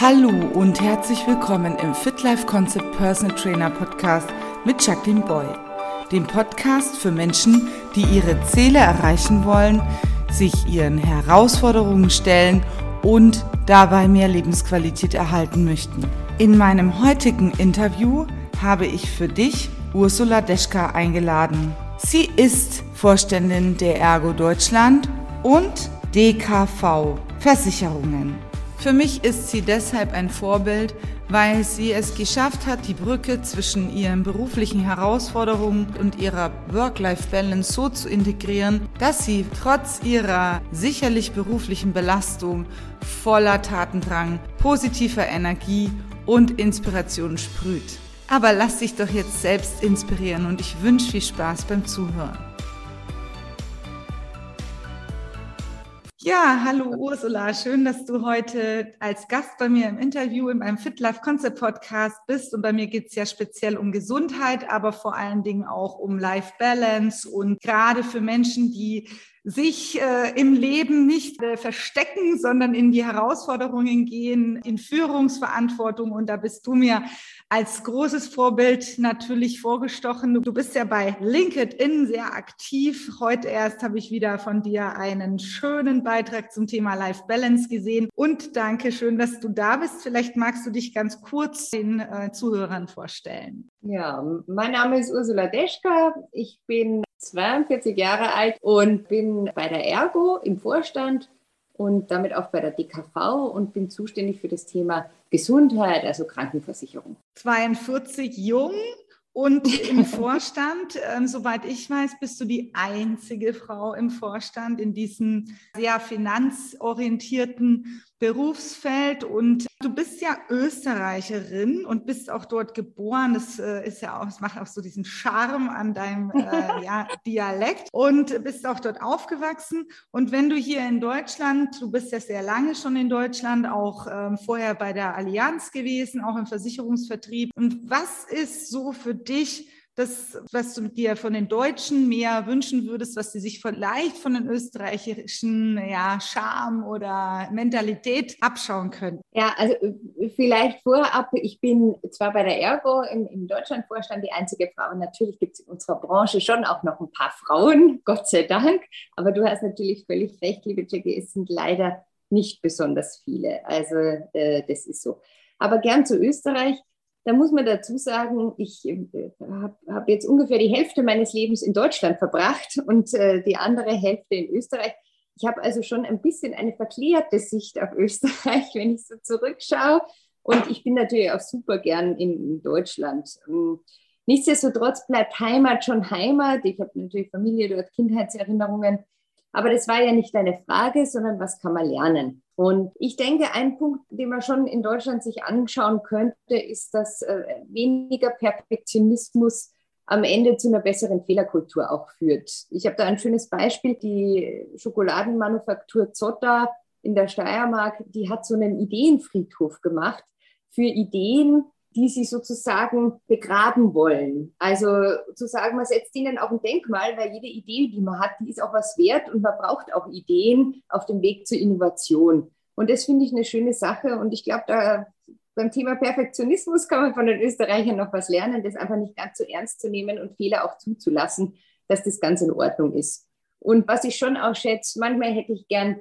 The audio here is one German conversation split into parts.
Hallo und herzlich willkommen im Fit Life Concept Personal Trainer Podcast mit Jacqueline Boy, dem Podcast für Menschen, die ihre Ziele erreichen wollen, sich ihren Herausforderungen stellen und dabei mehr Lebensqualität erhalten möchten. In meinem heutigen Interview habe ich für dich Ursula Deschka eingeladen. Sie ist Vorständin der Ergo Deutschland und DKV Versicherungen. Für mich ist sie deshalb ein Vorbild, weil sie es geschafft hat, die Brücke zwischen ihren beruflichen Herausforderungen und ihrer Work-Life-Balance so zu integrieren, dass sie trotz ihrer sicherlich beruflichen Belastung voller Tatendrang, positiver Energie und Inspiration sprüht. Aber lass dich doch jetzt selbst inspirieren und ich wünsche viel Spaß beim Zuhören. Ja, hallo Ursula, schön, dass du heute als Gast bei mir im Interview in meinem Fit Life Concept Podcast bist. Und bei mir geht es ja speziell um Gesundheit, aber vor allen Dingen auch um Life Balance und gerade für Menschen, die sich äh, im Leben nicht äh, verstecken, sondern in die Herausforderungen gehen, in Führungsverantwortung. Und da bist du mir als großes Vorbild natürlich vorgestochen. Du bist ja bei LinkedIn sehr aktiv. Heute erst habe ich wieder von dir einen schönen Beitrag zum Thema Life Balance gesehen. Und danke schön, dass du da bist. Vielleicht magst du dich ganz kurz den äh, Zuhörern vorstellen. Ja, mein Name ist Ursula Deschka. Ich bin 42 Jahre alt und bin bei der Ergo im Vorstand und damit auch bei der DKV und bin zuständig für das Thema Gesundheit, also Krankenversicherung. 42 jung und im Vorstand, ähm, soweit ich weiß, bist du die einzige Frau im Vorstand in diesem sehr finanzorientierten Berufsfeld und du bist ja Österreicherin und bist auch dort geboren. Das äh, ist ja auch, das macht auch so diesen Charme an deinem äh, ja, Dialekt und bist auch dort aufgewachsen. Und wenn du hier in Deutschland, du bist ja sehr lange schon in Deutschland, auch ähm, vorher bei der Allianz gewesen, auch im Versicherungsvertrieb. Und was ist so für dich das, was du dir von den Deutschen mehr wünschen würdest, was sie sich vielleicht von den österreichischen ja, Charme oder Mentalität abschauen können? Ja, also äh, vielleicht vorab, ich bin zwar bei der Ergo im, im Deutschlandvorstand die einzige Frau, natürlich gibt es in unserer Branche schon auch noch ein paar Frauen, Gott sei Dank, aber du hast natürlich völlig recht, liebe Jackie, es sind leider nicht besonders viele. Also äh, das ist so. Aber gern zu Österreich. Da muss man dazu sagen, ich äh, habe hab jetzt ungefähr die Hälfte meines Lebens in Deutschland verbracht und äh, die andere Hälfte in Österreich. Ich habe also schon ein bisschen eine verklärte Sicht auf Österreich, wenn ich so zurückschaue. Und ich bin natürlich auch super gern in, in Deutschland. Ähm, nichtsdestotrotz bleibt Heimat schon Heimat. Ich habe natürlich Familie dort, Kindheitserinnerungen. Aber das war ja nicht deine Frage, sondern was kann man lernen? Und ich denke, ein Punkt, den man schon in Deutschland sich anschauen könnte, ist, dass äh, weniger Perfektionismus am Ende zu einer besseren Fehlerkultur auch führt. Ich habe da ein schönes Beispiel. Die Schokoladenmanufaktur Zotta in der Steiermark, die hat so einen Ideenfriedhof gemacht für Ideen, die sie sozusagen begraben wollen. Also zu sagen, man setzt ihnen auch ein Denkmal, weil jede Idee, die man hat, die ist auch was wert und man braucht auch Ideen auf dem Weg zur Innovation. Und das finde ich eine schöne Sache und ich glaube, da beim Thema Perfektionismus kann man von den Österreichern noch was lernen, das einfach nicht ganz so ernst zu nehmen und Fehler auch zuzulassen, dass das ganz in Ordnung ist. Und was ich schon auch schätze, manchmal hätte ich gern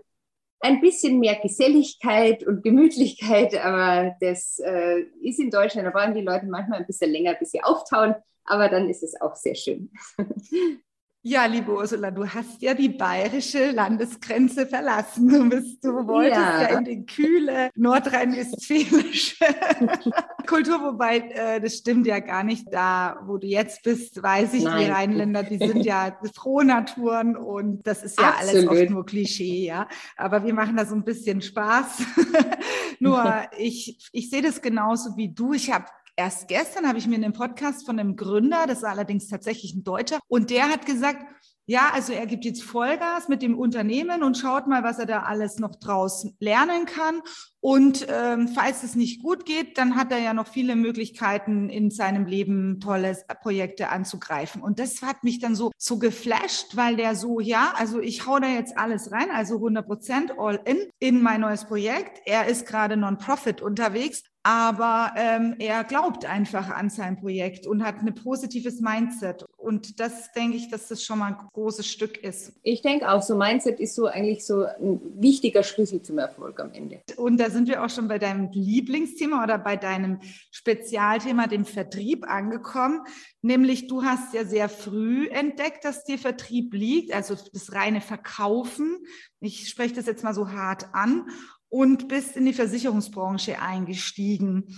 ein bisschen mehr Geselligkeit und Gemütlichkeit, aber das äh, ist in Deutschland, da brauchen die Leute manchmal ein bisschen länger, bis sie auftauen, aber dann ist es auch sehr schön. Ja, liebe Ursula, du hast ja die bayerische Landesgrenze verlassen. Du, bist, du wolltest ja, ja in die kühle nordrhein-westfälische Kultur, wobei äh, das stimmt ja gar nicht. Da, wo du jetzt bist, weiß ich, Nein. die Rheinländer, die sind ja Frohnaturen und das ist ja Absolut. alles oft nur Klischee, ja. Aber wir machen da so ein bisschen Spaß. nur ich, ich sehe das genauso wie du. Ich habe erst gestern habe ich mir einen Podcast von einem Gründer, das ist allerdings tatsächlich ein Deutscher, und der hat gesagt, ja, also er gibt jetzt Vollgas mit dem Unternehmen und schaut mal, was er da alles noch draus lernen kann. Und ähm, falls es nicht gut geht, dann hat er ja noch viele Möglichkeiten in seinem Leben tolle Projekte anzugreifen. Und das hat mich dann so, so geflasht, weil der so, ja, also ich hau da jetzt alles rein, also 100 Prozent all in, in mein neues Projekt. Er ist gerade Non-Profit unterwegs aber ähm, er glaubt einfach an sein Projekt und hat ein positives Mindset. Und das denke ich, dass das schon mal ein großes Stück ist. Ich denke auch, so Mindset ist so eigentlich so ein wichtiger Schlüssel zum Erfolg am Ende. Und da sind wir auch schon bei deinem Lieblingsthema oder bei deinem Spezialthema, dem Vertrieb, angekommen. Nämlich, du hast ja sehr früh entdeckt, dass dir Vertrieb liegt, also das reine Verkaufen. Ich spreche das jetzt mal so hart an und bist in die Versicherungsbranche eingestiegen.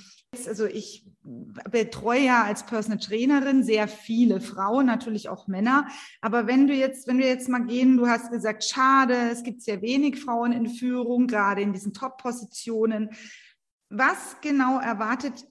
Also ich betreue ja als Personal Trainerin sehr viele Frauen, natürlich auch Männer. Aber wenn du jetzt, wenn wir jetzt mal gehen, du hast gesagt, schade, es gibt sehr wenig Frauen in Führung, gerade in diesen Top-Positionen. Was genau erwartet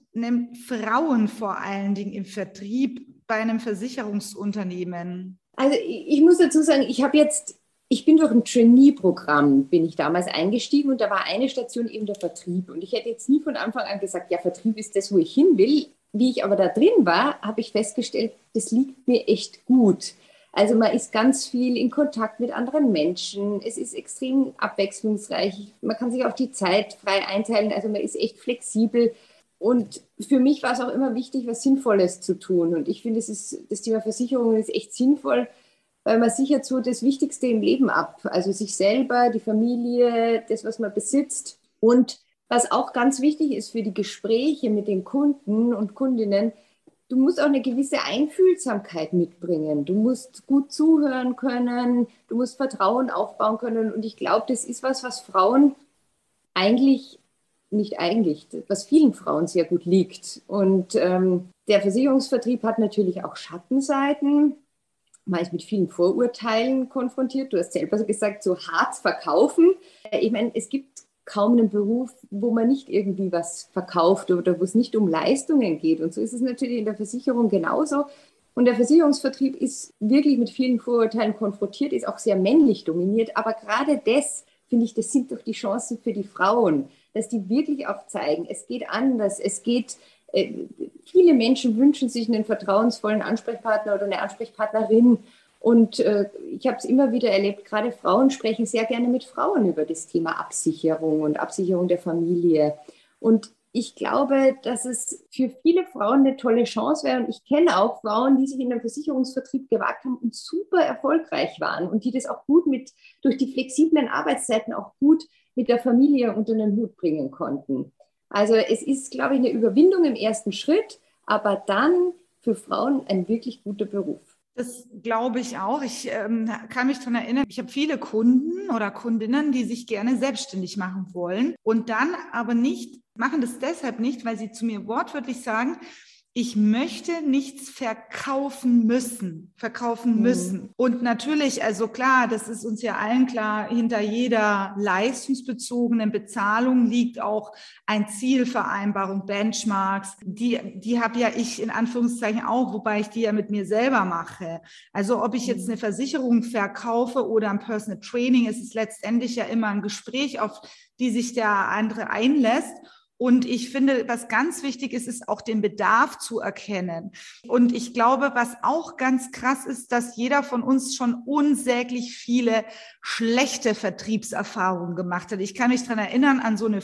Frauen vor allen Dingen im Vertrieb bei einem Versicherungsunternehmen? Also ich muss dazu sagen, ich habe jetzt ich bin durch ein Trainee-Programm, bin ich damals eingestiegen und da war eine Station eben der Vertrieb. Und ich hätte jetzt nie von Anfang an gesagt, ja, Vertrieb ist das, wo ich hin will. Wie ich aber da drin war, habe ich festgestellt, das liegt mir echt gut. Also man ist ganz viel in Kontakt mit anderen Menschen. Es ist extrem abwechslungsreich. Man kann sich auch die Zeit frei einteilen. Also man ist echt flexibel. Und für mich war es auch immer wichtig, was Sinnvolles zu tun. Und ich finde, das, das Thema Versicherungen ist echt sinnvoll weil man sichert so das Wichtigste im Leben ab. Also sich selber, die Familie, das, was man besitzt. Und was auch ganz wichtig ist für die Gespräche mit den Kunden und Kundinnen, du musst auch eine gewisse Einfühlsamkeit mitbringen. Du musst gut zuhören können, du musst Vertrauen aufbauen können. Und ich glaube, das ist was, was Frauen eigentlich, nicht eigentlich, was vielen Frauen sehr gut liegt. Und ähm, der Versicherungsvertrieb hat natürlich auch Schattenseiten man ist mit vielen Vorurteilen konfrontiert. Du hast selber gesagt, so hart verkaufen. Äh, ich meine, es gibt kaum einen Beruf, wo man nicht irgendwie was verkauft oder wo es nicht um Leistungen geht. Und so ist es natürlich in der Versicherung genauso. Und der Versicherungsvertrieb ist wirklich mit vielen Vorurteilen konfrontiert, ist auch sehr männlich dominiert. Aber gerade das, finde ich, das sind doch die Chancen für die Frauen, dass die wirklich auch zeigen, es geht anders, es geht viele Menschen wünschen sich einen vertrauensvollen Ansprechpartner oder eine Ansprechpartnerin. Und äh, ich habe es immer wieder erlebt, gerade Frauen sprechen sehr gerne mit Frauen über das Thema Absicherung und Absicherung der Familie. Und ich glaube, dass es für viele Frauen eine tolle Chance wäre. Und ich kenne auch Frauen, die sich in den Versicherungsvertrieb gewagt haben und super erfolgreich waren und die das auch gut mit, durch die flexiblen Arbeitszeiten auch gut mit der Familie unter den Hut bringen konnten. Also es ist, glaube ich, eine Überwindung im ersten Schritt, aber dann für Frauen ein wirklich guter Beruf. Das glaube ich auch. Ich ähm, kann mich daran erinnern, ich habe viele Kunden oder Kundinnen, die sich gerne selbstständig machen wollen und dann aber nicht, machen das deshalb nicht, weil sie zu mir wortwörtlich sagen, ich möchte nichts verkaufen müssen, verkaufen mhm. müssen. Und natürlich, also klar, das ist uns ja allen klar, hinter jeder leistungsbezogenen Bezahlung liegt auch ein Zielvereinbarung, Benchmarks. Die, die habe ja ich in Anführungszeichen auch, wobei ich die ja mit mir selber mache. Also ob ich jetzt mhm. eine Versicherung verkaufe oder ein Personal Training, ist es letztendlich ja immer ein Gespräch, auf die sich der andere einlässt. Und ich finde, was ganz wichtig ist, ist auch den Bedarf zu erkennen. Und ich glaube, was auch ganz krass ist, dass jeder von uns schon unsäglich viele schlechte Vertriebserfahrungen gemacht hat. Ich kann mich dran erinnern an so eine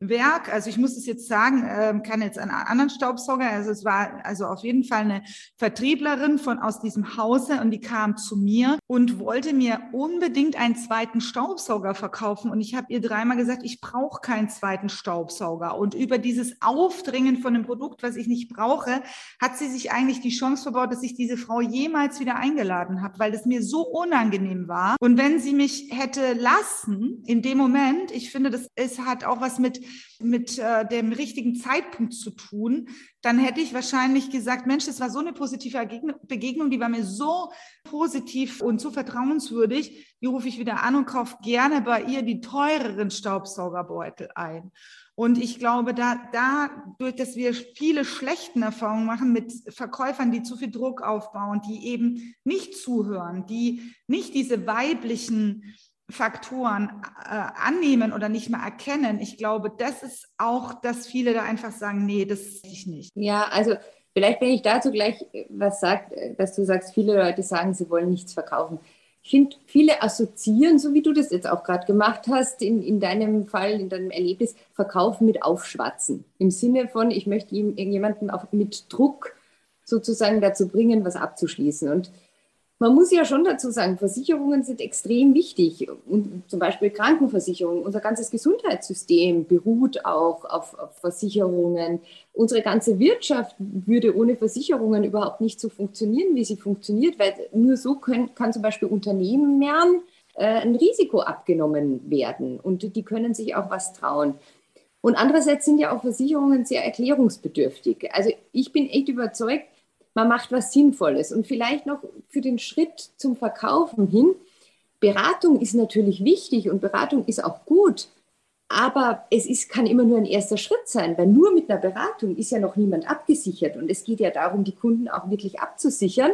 Vorwerk. Also ich muss es jetzt sagen, äh, kann jetzt einen anderen Staubsauger. Also es war also auf jeden Fall eine Vertrieblerin von aus diesem Hause und die kam zu mir und wollte mir unbedingt einen zweiten Staubsauger verkaufen. Und ich habe ihr dreimal gesagt, ich brauche keinen zweiten Staubsauger. Staubsauger. Und über dieses Aufdringen von einem Produkt, was ich nicht brauche, hat sie sich eigentlich die Chance verbaut, dass ich diese Frau jemals wieder eingeladen habe, weil das mir so unangenehm war. Und wenn sie mich hätte lassen in dem Moment, ich finde, das es hat auch was mit mit äh, dem richtigen Zeitpunkt zu tun, dann hätte ich wahrscheinlich gesagt, Mensch, das war so eine positive Begegnung, die war mir so positiv und so vertrauenswürdig, die rufe ich wieder an und kaufe gerne bei ihr die teureren Staubsaugerbeutel ein. Und ich glaube, da, dadurch, dass wir viele schlechten Erfahrungen machen mit Verkäufern, die zu viel Druck aufbauen, die eben nicht zuhören, die nicht diese weiblichen Faktoren äh, annehmen oder nicht mehr erkennen, ich glaube, das ist auch, dass viele da einfach sagen, nee, das ich nicht. Ja, also vielleicht, wenn ich dazu gleich was sage, dass du sagst, viele Leute sagen, sie wollen nichts verkaufen. Ich finde, viele assoziieren, so wie du das jetzt auch gerade gemacht hast, in, in deinem Fall, in deinem Erlebnis, Verkaufen mit Aufschwatzen. Im Sinne von, ich möchte jemanden auch mit Druck sozusagen dazu bringen, was abzuschließen. Und man muss ja schon dazu sagen, Versicherungen sind extrem wichtig. Und zum Beispiel Krankenversicherungen. Unser ganzes Gesundheitssystem beruht auch auf, auf, Versicherungen. Unsere ganze Wirtschaft würde ohne Versicherungen überhaupt nicht so funktionieren, wie sie funktioniert, weil nur so können, kann zum Beispiel Unternehmen äh, ein Risiko abgenommen werden. Und die können sich auch was trauen. Und andererseits sind ja auch Versicherungen sehr erklärungsbedürftig. Also ich bin echt überzeugt, man macht was Sinnvolles. Und vielleicht noch für den Schritt zum Verkaufen hin. Beratung ist natürlich wichtig und Beratung ist auch gut. Aber es ist, kann immer nur ein erster Schritt sein, weil nur mit einer Beratung ist ja noch niemand abgesichert. Und es geht ja darum, die Kunden auch wirklich abzusichern.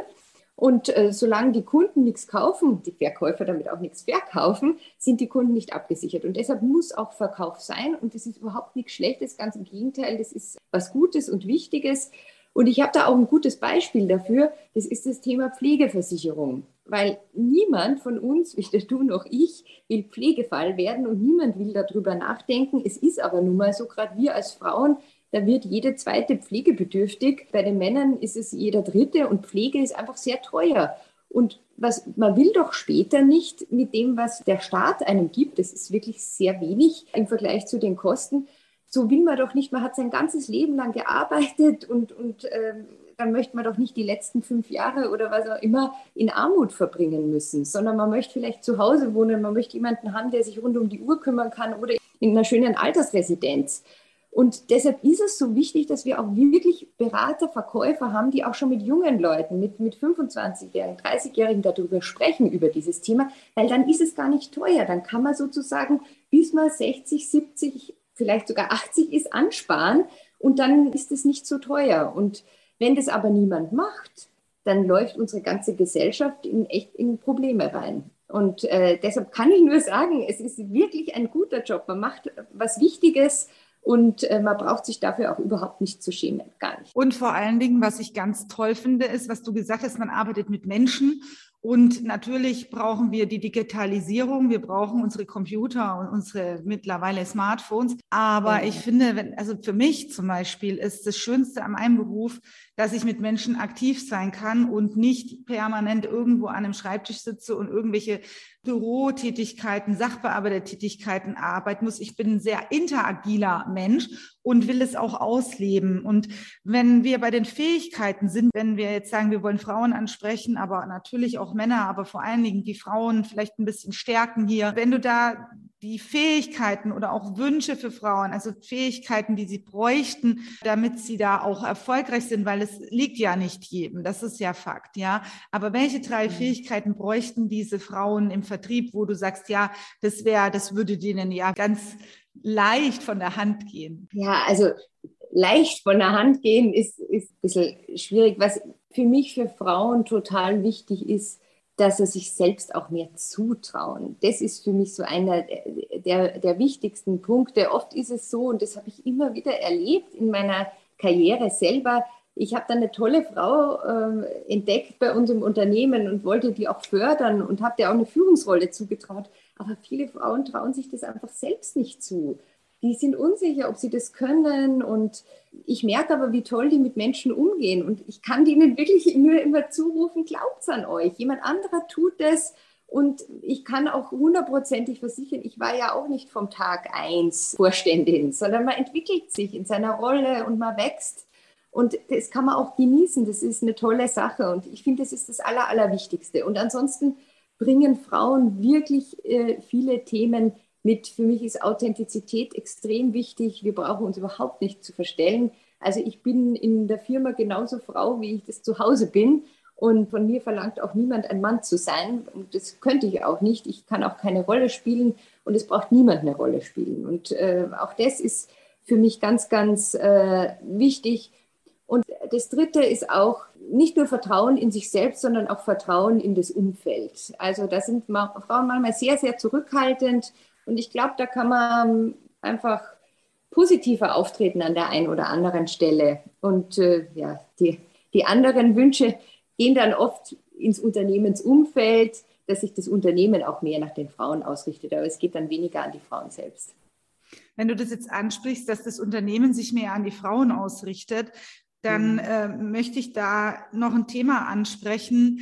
Und äh, solange die Kunden nichts kaufen, die Verkäufer damit auch nichts verkaufen, sind die Kunden nicht abgesichert. Und deshalb muss auch Verkauf sein. Und das ist überhaupt nichts Schlechtes, ganz im Gegenteil, das ist was Gutes und Wichtiges. Und ich habe da auch ein gutes Beispiel dafür. Das ist das Thema Pflegeversicherung. Weil niemand von uns, weder du noch ich, will Pflegefall werden und niemand will darüber nachdenken. Es ist aber nun mal so, gerade wir als Frauen, da wird jede zweite pflegebedürftig. Bei den Männern ist es jeder dritte und Pflege ist einfach sehr teuer. Und was, man will doch später nicht mit dem, was der Staat einem gibt, das ist wirklich sehr wenig im Vergleich zu den Kosten, so will man doch nicht, man hat sein ganzes Leben lang gearbeitet und, und ähm, dann möchte man doch nicht die letzten fünf Jahre oder was auch immer in Armut verbringen müssen, sondern man möchte vielleicht zu Hause wohnen, man möchte jemanden haben, der sich rund um die Uhr kümmern kann oder in einer schönen Altersresidenz. Und deshalb ist es so wichtig, dass wir auch wirklich Berater, Verkäufer haben, die auch schon mit jungen Leuten, mit, mit 25-Jährigen, 30-Jährigen darüber sprechen, über dieses Thema, weil dann ist es gar nicht teuer. Dann kann man sozusagen bis mal 60, 70, vielleicht sogar 80 ist, ansparen und dann ist es nicht so teuer. Und wenn das aber niemand macht, dann läuft unsere ganze Gesellschaft in echt in Probleme rein. Und äh, deshalb kann ich nur sagen, es ist wirklich ein guter Job. Man macht was Wichtiges und äh, man braucht sich dafür auch überhaupt nicht zu schämen, gar nicht. Und vor allen Dingen, was ich ganz toll finde, ist, was du gesagt hast, man arbeitet mit Menschen und natürlich brauchen wir die Digitalisierung, wir brauchen unsere Computer und unsere mittlerweile Smartphones. Aber ich finde, wenn, also für mich zum Beispiel ist das Schönste an meinem Beruf, dass ich mit Menschen aktiv sein kann und nicht permanent irgendwo an einem Schreibtisch sitze und irgendwelche Bürotätigkeiten, Sachbearbeitertätigkeiten arbeiten muss. Ich bin ein sehr interagiler Mensch und will es auch ausleben. Und wenn wir bei den Fähigkeiten sind, wenn wir jetzt sagen, wir wollen Frauen ansprechen, aber natürlich auch Männer, aber vor allen Dingen die Frauen vielleicht ein bisschen stärken hier. Wenn du da die Fähigkeiten oder auch Wünsche für Frauen, also Fähigkeiten, die sie bräuchten, damit sie da auch erfolgreich sind, weil es liegt ja nicht jedem, das ist ja Fakt, ja. Aber welche drei mhm. Fähigkeiten bräuchten diese Frauen im Vertrieb, wo du sagst, ja, das wäre, das würde denen ja ganz leicht von der Hand gehen? Ja, also leicht von der Hand gehen ist, ist ein bisschen schwierig. Was für mich für Frauen total wichtig ist, dass sie sich selbst auch mehr zutrauen. Das ist für mich so einer der, der wichtigsten Punkte. Oft ist es so, und das habe ich immer wieder erlebt in meiner Karriere selber, ich habe dann eine tolle Frau äh, entdeckt bei uns im Unternehmen und wollte die auch fördern und habe der auch eine Führungsrolle zugetraut. Aber viele Frauen trauen sich das einfach selbst nicht zu die sind unsicher, ob sie das können. Und ich merke aber, wie toll die mit Menschen umgehen. Und ich kann denen wirklich nur immer zurufen, glaubt an euch. Jemand anderer tut es. Und ich kann auch hundertprozentig versichern, ich war ja auch nicht vom Tag eins Vorständin, sondern man entwickelt sich in seiner Rolle und man wächst. Und das kann man auch genießen. Das ist eine tolle Sache. Und ich finde, das ist das Aller, Allerwichtigste. Und ansonsten bringen Frauen wirklich äh, viele Themen mit, für mich ist Authentizität extrem wichtig. Wir brauchen uns überhaupt nicht zu verstellen. Also ich bin in der Firma genauso Frau, wie ich das zu Hause bin. Und von mir verlangt auch niemand, ein Mann zu sein. Und das könnte ich auch nicht. Ich kann auch keine Rolle spielen und es braucht niemand eine Rolle spielen. Und äh, auch das ist für mich ganz, ganz äh, wichtig. Und das Dritte ist auch nicht nur Vertrauen in sich selbst, sondern auch Vertrauen in das Umfeld. Also da sind Frauen manchmal sehr, sehr zurückhaltend. Und ich glaube, da kann man einfach positiver auftreten an der einen oder anderen Stelle. Und äh, ja, die, die anderen Wünsche gehen dann oft ins Unternehmensumfeld, dass sich das Unternehmen auch mehr nach den Frauen ausrichtet. Aber es geht dann weniger an die Frauen selbst. Wenn du das jetzt ansprichst, dass das Unternehmen sich mehr an die Frauen ausrichtet, dann mhm. äh, möchte ich da noch ein Thema ansprechen,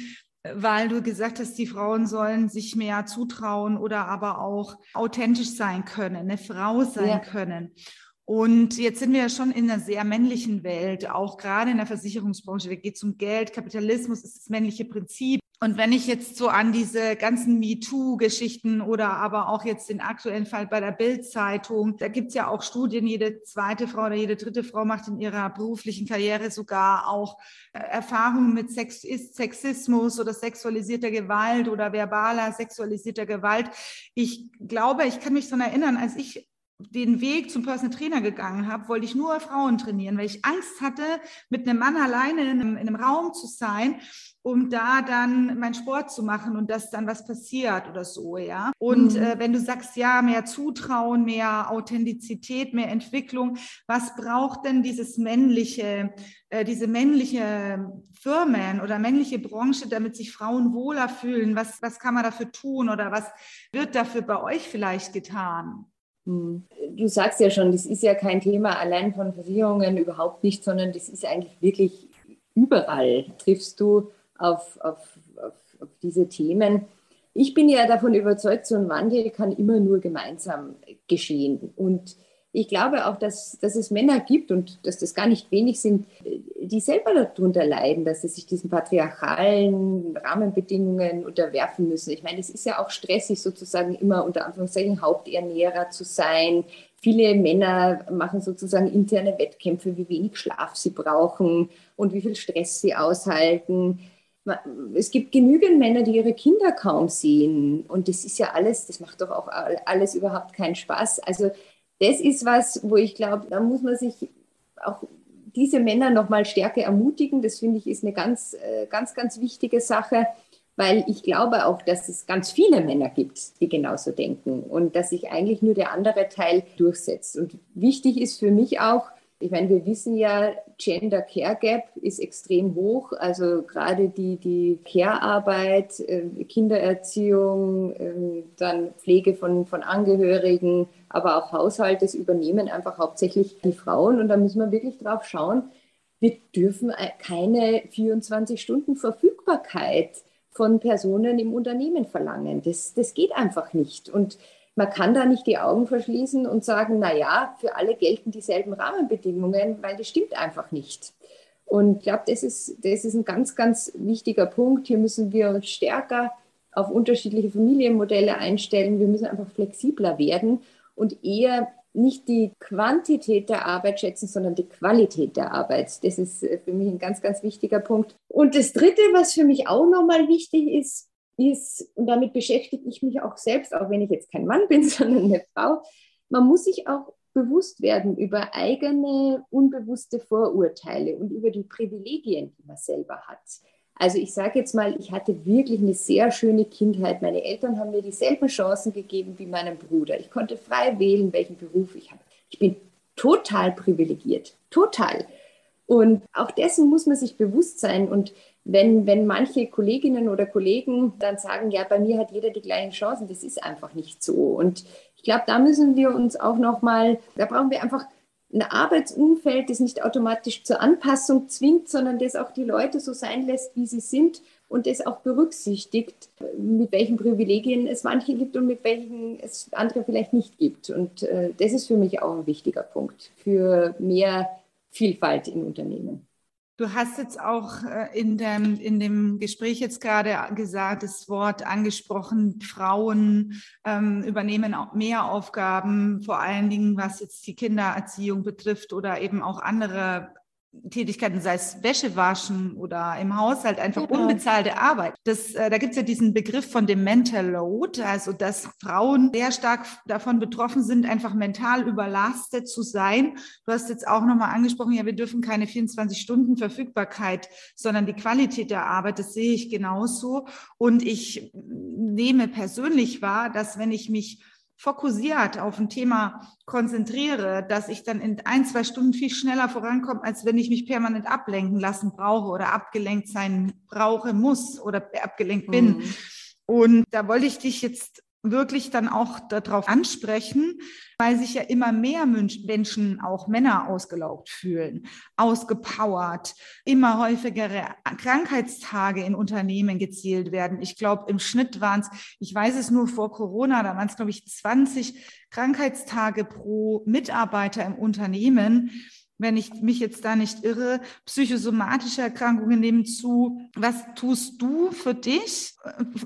weil du gesagt hast, die Frauen sollen sich mehr zutrauen oder aber auch authentisch sein können, eine Frau sein ja. können. Und jetzt sind wir ja schon in einer sehr männlichen Welt, auch gerade in der Versicherungsbranche. Da geht es um Geld, Kapitalismus ist das männliche Prinzip. Und wenn ich jetzt so an diese ganzen MeToo-Geschichten oder aber auch jetzt den aktuellen Fall bei der Bild-Zeitung, da gibt es ja auch Studien, jede zweite Frau oder jede dritte Frau macht in ihrer beruflichen Karriere sogar auch äh, Erfahrungen mit Sex Sexismus oder sexualisierter Gewalt oder verbaler sexualisierter Gewalt. Ich glaube, ich kann mich daran erinnern, als ich den Weg zum Personal Trainer gegangen habe, wollte ich nur Frauen trainieren, weil ich Angst hatte, mit einem Mann alleine in einem, in einem Raum zu sein, um da dann meinen Sport zu machen und dass dann was passiert oder so, ja. Und mhm. äh, wenn du sagst, ja, mehr Zutrauen, mehr Authentizität, mehr Entwicklung, was braucht denn dieses männliche, äh, diese männliche Firmen oder männliche Branche, damit sich Frauen wohler fühlen? Was, was kann man dafür tun oder was wird dafür bei euch vielleicht getan? Hm. Du sagst ja schon, das ist ja kein Thema allein von Versicherungen überhaupt nicht, sondern das ist eigentlich wirklich überall triffst du auf, auf, auf, auf diese Themen. Ich bin ja davon überzeugt, so ein Wandel kann immer nur gemeinsam geschehen. Und ich glaube auch, dass, dass es Männer gibt und dass das gar nicht wenig sind, die selber darunter leiden, dass sie sich diesen patriarchalen Rahmenbedingungen unterwerfen müssen. Ich meine, es ist ja auch stressig, sozusagen immer unter Anführungszeichen Haupternährer zu sein. Viele Männer machen sozusagen interne Wettkämpfe, wie wenig Schlaf sie brauchen und wie viel Stress sie aushalten. Es gibt genügend Männer, die ihre Kinder kaum sehen. Und das ist ja alles, das macht doch auch alles überhaupt keinen Spaß. Also das ist was, wo ich glaube, da muss man sich auch diese Männer noch mal stärker ermutigen. Das finde ich ist eine ganz, äh, ganz, ganz wichtige Sache, weil ich glaube auch, dass es ganz viele Männer gibt, die genauso denken und dass sich eigentlich nur der andere Teil durchsetzt. Und wichtig ist für mich auch, ich meine, wir wissen ja, Gender Care Gap ist extrem hoch. Also gerade die, die Care-Arbeit, äh, Kindererziehung, ähm, dann Pflege von, von Angehörigen, aber auch Haushalt, das übernehmen einfach hauptsächlich die Frauen. Und da müssen wir wirklich drauf schauen, wir dürfen keine 24-Stunden-Verfügbarkeit von Personen im Unternehmen verlangen. Das, das geht einfach nicht. Und man kann da nicht die Augen verschließen und sagen, na ja, für alle gelten dieselben Rahmenbedingungen, weil das stimmt einfach nicht. Und ich glaube, das ist, das ist ein ganz, ganz wichtiger Punkt. Hier müssen wir uns stärker auf unterschiedliche Familienmodelle einstellen. Wir müssen einfach flexibler werden und eher nicht die Quantität der Arbeit schätzen, sondern die Qualität der Arbeit. Das ist für mich ein ganz, ganz wichtiger Punkt. Und das Dritte, was für mich auch nochmal wichtig ist, ist, und damit beschäftige ich mich auch selbst, auch wenn ich jetzt kein Mann bin, sondern eine Frau, man muss sich auch bewusst werden über eigene unbewusste Vorurteile und über die Privilegien, die man selber hat. Also ich sage jetzt mal, ich hatte wirklich eine sehr schöne Kindheit. Meine Eltern haben mir dieselben Chancen gegeben wie meinem Bruder. Ich konnte frei wählen, welchen Beruf ich habe. Ich bin total privilegiert, total. Und auch dessen muss man sich bewusst sein. Und wenn, wenn manche Kolleginnen oder Kollegen dann sagen, ja, bei mir hat jeder die gleichen Chancen, das ist einfach nicht so. Und ich glaube, da müssen wir uns auch nochmal, da brauchen wir einfach ein Arbeitsumfeld, das nicht automatisch zur Anpassung zwingt, sondern das auch die Leute so sein lässt, wie sie sind und das auch berücksichtigt, mit welchen Privilegien es manche gibt und mit welchen es andere vielleicht nicht gibt. Und äh, das ist für mich auch ein wichtiger Punkt für mehr Vielfalt in Unternehmen. Du hast jetzt auch äh, in dem, in dem Gespräch jetzt gerade gesagt, das Wort angesprochen, Frauen ähm, übernehmen auch mehr Aufgaben, vor allen Dingen was jetzt die Kindererziehung betrifft oder eben auch andere Tätigkeiten, sei es Wäsche waschen oder im Haushalt, einfach genau. unbezahlte Arbeit. Das, äh, da gibt es ja diesen Begriff von dem Mental Load, also dass Frauen sehr stark davon betroffen sind, einfach mental überlastet zu sein. Du hast jetzt auch nochmal angesprochen, ja, wir dürfen keine 24 Stunden Verfügbarkeit, sondern die Qualität der Arbeit, das sehe ich genauso. Und ich nehme persönlich wahr, dass wenn ich mich fokussiert auf ein Thema konzentriere, dass ich dann in ein, zwei Stunden viel schneller vorankomme, als wenn ich mich permanent ablenken lassen brauche oder abgelenkt sein brauche, muss oder abgelenkt bin. Mhm. Und da wollte ich dich jetzt wirklich dann auch darauf ansprechen, weil sich ja immer mehr Menschen, auch Männer, ausgelaugt fühlen, ausgepowert, immer häufigere Krankheitstage in Unternehmen gezielt werden. Ich glaube, im Schnitt waren es, ich weiß es nur vor Corona, da waren es, glaube ich, 20 Krankheitstage pro Mitarbeiter im Unternehmen wenn ich mich jetzt da nicht irre, psychosomatische Erkrankungen nehmen zu. Was tust du für dich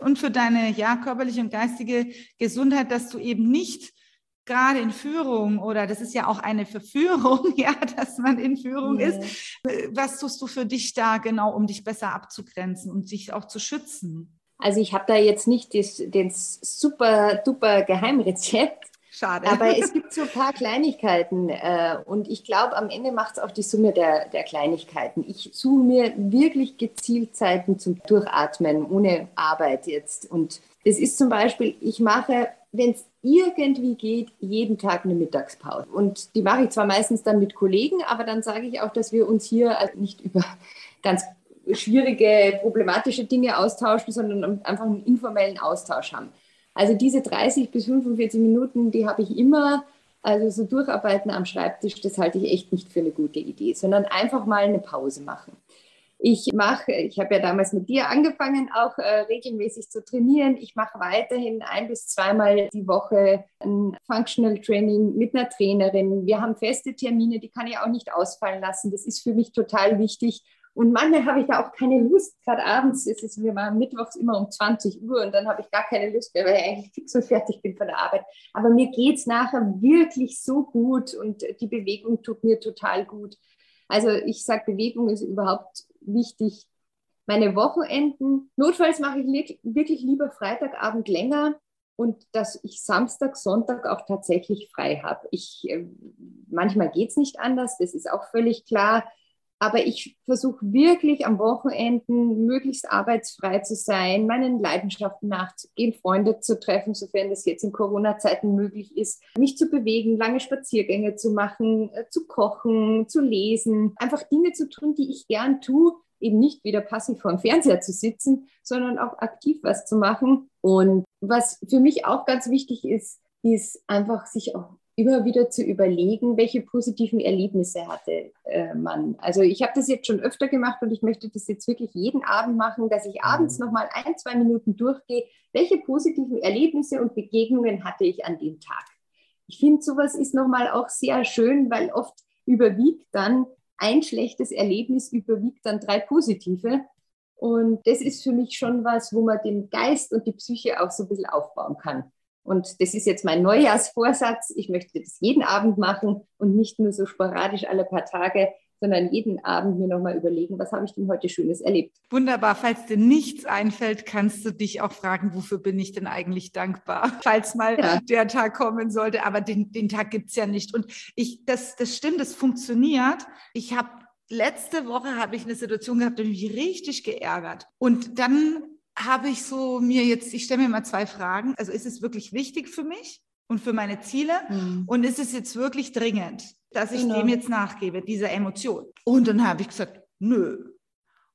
und für deine ja, körperliche und geistige Gesundheit, dass du eben nicht gerade in Führung oder das ist ja auch eine Verführung, ja, dass man in Führung ja. ist. Was tust du für dich da genau, um dich besser abzugrenzen und dich auch zu schützen? Also ich habe da jetzt nicht das, das super duper Geheimrezept, Schade. Aber es gibt so ein paar Kleinigkeiten äh, und ich glaube, am Ende macht es auch die Summe der, der Kleinigkeiten. Ich suche mir wirklich gezielt Zeiten zum Durchatmen, ohne Arbeit jetzt. Und das ist zum Beispiel, ich mache, wenn es irgendwie geht, jeden Tag eine Mittagspause. Und die mache ich zwar meistens dann mit Kollegen, aber dann sage ich auch, dass wir uns hier also nicht über ganz schwierige, problematische Dinge austauschen, sondern einfach einen informellen Austausch haben. Also diese 30 bis 45 Minuten, die habe ich immer. Also so durcharbeiten am Schreibtisch, das halte ich echt nicht für eine gute Idee, sondern einfach mal eine Pause machen. Ich mache, ich habe ja damals mit dir angefangen, auch äh, regelmäßig zu trainieren. Ich mache weiterhin ein bis zweimal die Woche ein Functional Training mit einer Trainerin. Wir haben feste Termine, die kann ich auch nicht ausfallen lassen. Das ist für mich total wichtig, und manchmal habe ich da auch keine Lust. Gerade abends ist es, wir waren mittwochs immer um 20 Uhr und dann habe ich gar keine Lust mehr, weil ich eigentlich fix und fertig bin von der Arbeit. Aber mir geht es nachher wirklich so gut und die Bewegung tut mir total gut. Also ich sage, Bewegung ist überhaupt wichtig. Meine Wochenenden, notfalls mache ich wirklich lieber Freitagabend länger und dass ich Samstag, Sonntag auch tatsächlich frei habe. Ich, äh, manchmal geht es nicht anders, das ist auch völlig klar. Aber ich versuche wirklich am Wochenenden möglichst arbeitsfrei zu sein, meinen Leidenschaften nachzugehen, Freunde zu treffen, sofern das jetzt in Corona-Zeiten möglich ist, mich zu bewegen, lange Spaziergänge zu machen, äh, zu kochen, zu lesen, einfach Dinge zu tun, die ich gern tue, eben nicht wieder passiv vor dem Fernseher zu sitzen, sondern auch aktiv was zu machen. Und was für mich auch ganz wichtig ist, ist einfach sich auch immer wieder zu überlegen, welche positiven Erlebnisse hatte äh, man. Also ich habe das jetzt schon öfter gemacht und ich möchte das jetzt wirklich jeden Abend machen, dass ich abends mhm. nochmal ein, zwei Minuten durchgehe, welche positiven Erlebnisse und Begegnungen hatte ich an dem Tag. Ich finde, sowas ist nochmal auch sehr schön, weil oft überwiegt dann ein schlechtes Erlebnis, überwiegt dann drei positive. Und das ist für mich schon was, wo man den Geist und die Psyche auch so ein bisschen aufbauen kann. Und das ist jetzt mein Neujahrsvorsatz. Ich möchte das jeden Abend machen und nicht nur so sporadisch alle paar Tage, sondern jeden Abend mir nochmal überlegen, was habe ich denn heute Schönes erlebt. Wunderbar. Falls dir nichts einfällt, kannst du dich auch fragen, wofür bin ich denn eigentlich dankbar, falls mal ja. der Tag kommen sollte. Aber den, den Tag gibt es ja nicht. Und ich, das, das stimmt, das funktioniert. Ich habe letzte Woche habe ich eine Situation gehabt, die mich richtig geärgert. Und dann habe ich so mir jetzt, ich stelle mir mal zwei Fragen. Also ist es wirklich wichtig für mich und für meine Ziele? Mhm. Und ist es jetzt wirklich dringend, dass ich genau. dem jetzt nachgebe, dieser Emotion? Und dann habe ich gesagt, nö.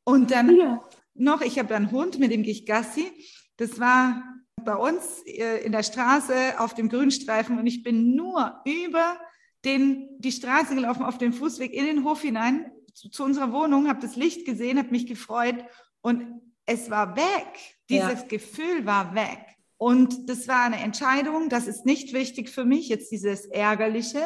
Und dann ja. noch, ich habe einen Hund, mit dem gehe ich Gassi. Das war bei uns äh, in der Straße auf dem Grünstreifen und ich bin nur über den, die Straße gelaufen, auf den Fußweg in den Hof hinein zu, zu unserer Wohnung, habe das Licht gesehen, habe mich gefreut und es war weg. Dieses ja. Gefühl war weg. Und das war eine Entscheidung, das ist nicht wichtig für mich, jetzt dieses Ärgerliche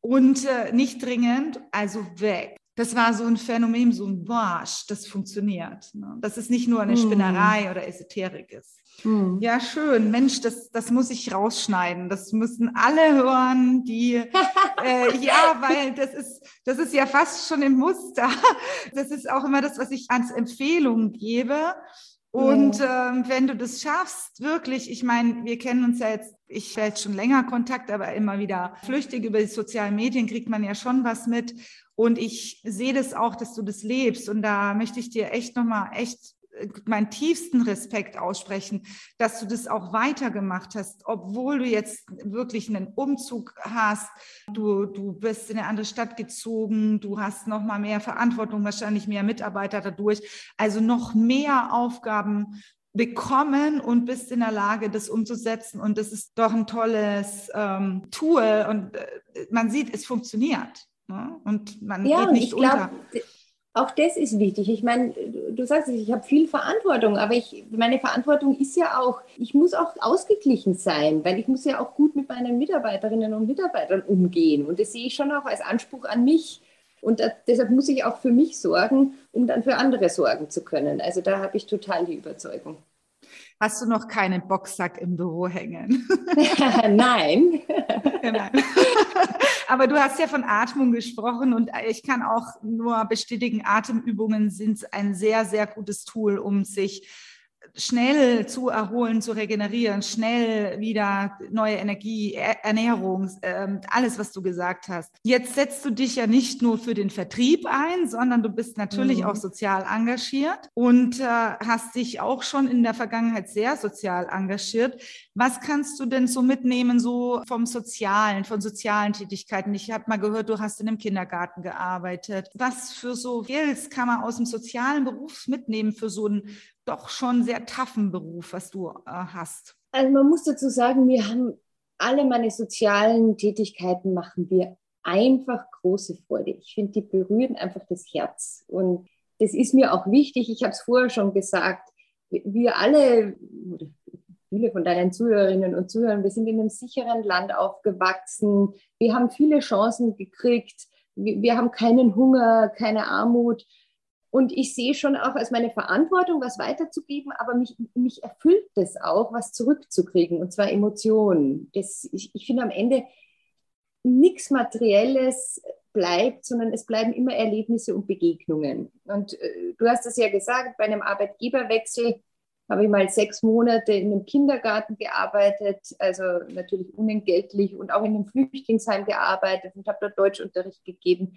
und äh, nicht dringend, also weg. Das war so ein Phänomen, so ein Wasch, das funktioniert. Ne? Dass es nicht nur eine hm. Spinnerei mm. oder Esoterik ist. Mm. Ja, schön. Mensch, das, das muss ich rausschneiden. Das müssen alle hören, die, äh, ja, weil das ist, das ist ja fast schon im Muster. Das ist auch immer das, was ich als Empfehlung gebe. Und ja. ähm, wenn du das schaffst, wirklich, ich meine, wir kennen uns ja jetzt, ich jetzt schon länger Kontakt, aber immer wieder flüchtig über die sozialen Medien kriegt man ja schon was mit. Und ich sehe das auch, dass du das lebst. Und da möchte ich dir echt nochmal echt meinen tiefsten Respekt aussprechen, dass du das auch weitergemacht hast, obwohl du jetzt wirklich einen Umzug hast. Du, du bist in eine andere Stadt gezogen, du hast noch mal mehr Verantwortung, wahrscheinlich mehr Mitarbeiter dadurch, also noch mehr Aufgaben bekommen und bist in der Lage, das umzusetzen. Und das ist doch ein tolles ähm, Tool. Und äh, man sieht, es funktioniert. Ne? Und man ja, geht nicht ich unter. Glaub, auch das ist wichtig. Ich meine, du sagst ich habe viel Verantwortung, aber ich, meine Verantwortung ist ja auch, ich muss auch ausgeglichen sein, weil ich muss ja auch gut mit meinen Mitarbeiterinnen und Mitarbeitern umgehen. Und das sehe ich schon auch als Anspruch an mich. Und das, deshalb muss ich auch für mich sorgen, um dann für andere sorgen zu können. Also da habe ich total die Überzeugung. Hast du noch keinen Boxsack im Büro hängen? Nein. Nein. Aber du hast ja von Atmung gesprochen und ich kann auch nur bestätigen, Atemübungen sind ein sehr, sehr gutes Tool, um sich schnell zu erholen, zu regenerieren, schnell wieder neue Energie, Ernährung, ähm, alles, was du gesagt hast. Jetzt setzt du dich ja nicht nur für den Vertrieb ein, sondern du bist natürlich mhm. auch sozial engagiert und äh, hast dich auch schon in der Vergangenheit sehr sozial engagiert. Was kannst du denn so mitnehmen, so vom Sozialen, von sozialen Tätigkeiten? Ich habe mal gehört, du hast in einem Kindergarten gearbeitet. Was für so Skills kann man aus dem sozialen Beruf mitnehmen für so einen doch schon sehr taffen Beruf, was du äh, hast. Also man muss dazu sagen, wir haben alle meine sozialen Tätigkeiten machen wir einfach große Freude. Ich finde, die berühren einfach das Herz. Und das ist mir auch wichtig. Ich habe es vorher schon gesagt. Wir alle, viele von deinen Zuhörerinnen und Zuhörern, wir sind in einem sicheren Land aufgewachsen. Wir haben viele Chancen gekriegt. Wir, wir haben keinen Hunger, keine Armut. Und ich sehe schon auch als meine Verantwortung, was weiterzugeben, aber mich, mich erfüllt das auch, was zurückzukriegen, und zwar Emotionen. Das, ich, ich finde am Ende nichts Materielles bleibt, sondern es bleiben immer Erlebnisse und Begegnungen. Und äh, du hast es ja gesagt, bei einem Arbeitgeberwechsel habe ich mal sechs Monate in einem Kindergarten gearbeitet, also natürlich unentgeltlich und auch in einem Flüchtlingsheim gearbeitet und habe dort Deutschunterricht gegeben.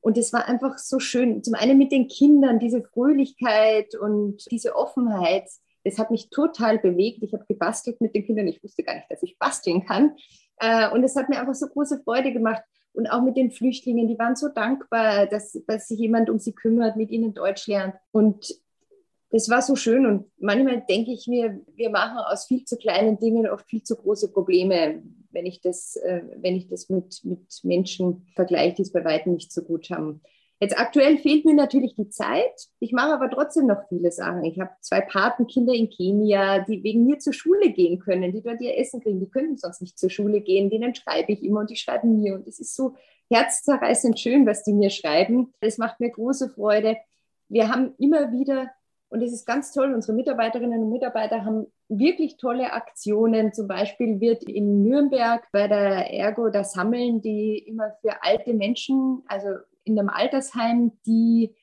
Und es war einfach so schön. Zum einen mit den Kindern, diese Fröhlichkeit und diese Offenheit. Das hat mich total bewegt. Ich habe gebastelt mit den Kindern. Ich wusste gar nicht, dass ich basteln kann. Äh, und es hat mir einfach so große Freude gemacht. Und auch mit den Flüchtlingen, die waren so dankbar, dass, dass sich jemand um sie kümmert, mit ihnen Deutsch lernt. Und das war so schön. Und manchmal denke ich mir, wir machen aus viel zu kleinen Dingen oft viel zu große Probleme wenn ich das, äh, wenn ich das mit, mit Menschen vergleiche, die es bei weitem nicht so gut haben. Jetzt aktuell fehlt mir natürlich die Zeit. Ich mache aber trotzdem noch viele Sachen. Ich habe zwei Patenkinder in Kenia, die wegen mir zur Schule gehen können, die dort ihr Essen kriegen. Die können sonst nicht zur Schule gehen. Denen schreibe ich immer und die schreiben mir. Und es ist so herzzerreißend schön, was die mir schreiben. Das macht mir große Freude. Wir haben immer wieder und es ist ganz toll. Unsere Mitarbeiterinnen und Mitarbeiter haben wirklich tolle Aktionen. Zum Beispiel wird in Nürnberg bei der Ergo das Sammeln, die immer für alte Menschen, also in einem Altersheim, die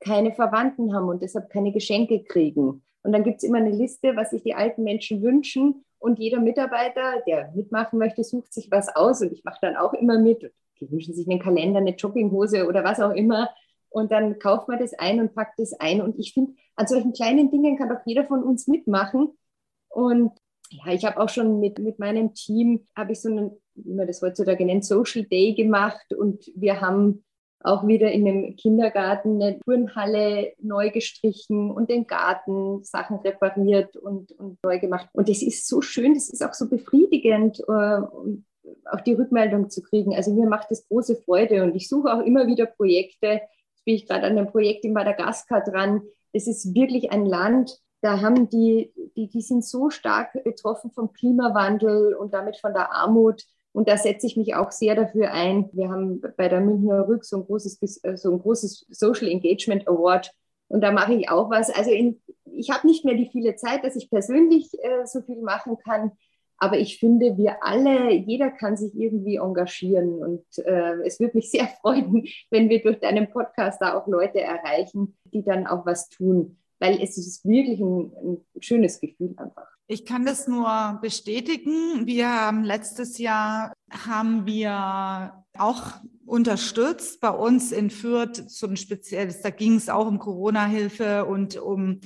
keine Verwandten haben und deshalb keine Geschenke kriegen. Und dann gibt es immer eine Liste, was sich die alten Menschen wünschen. Und jeder Mitarbeiter, der mitmachen möchte, sucht sich was aus. Und ich mache dann auch immer mit. Die wünschen sich einen Kalender, eine Jogginghose oder was auch immer. Und dann kauft man das ein und packt das ein. Und ich finde, an solchen kleinen Dingen kann doch jeder von uns mitmachen. Und ja, ich habe auch schon mit, mit meinem Team, habe ich so einen, wie man das heutzutage nennt, Social Day gemacht. Und wir haben auch wieder in dem Kindergarten eine Turnhalle neu gestrichen und den Garten Sachen repariert und, und neu gemacht. Und das ist so schön, das ist auch so befriedigend, äh, auch die Rückmeldung zu kriegen. Also mir macht das große Freude und ich suche auch immer wieder Projekte, bin ich gerade an einem Projekt in Madagaskar dran. Es ist wirklich ein Land, da haben die, die, die sind so stark betroffen vom Klimawandel und damit von der Armut. Und da setze ich mich auch sehr dafür ein. Wir haben bei der Münchner Rück so ein großes, äh, so ein großes Social Engagement Award. Und da mache ich auch was. Also in, ich habe nicht mehr die viele Zeit, dass ich persönlich äh, so viel machen kann. Aber ich finde, wir alle, jeder kann sich irgendwie engagieren. Und äh, es würde mich sehr freuen, wenn wir durch deinen Podcast da auch Leute erreichen, die dann auch was tun. Weil es ist wirklich ein, ein schönes Gefühl einfach. Ich kann das nur bestätigen. Wir haben letztes Jahr haben wir auch unterstützt bei uns in Fürth so ein spezielles, da ging es auch um Corona-Hilfe und um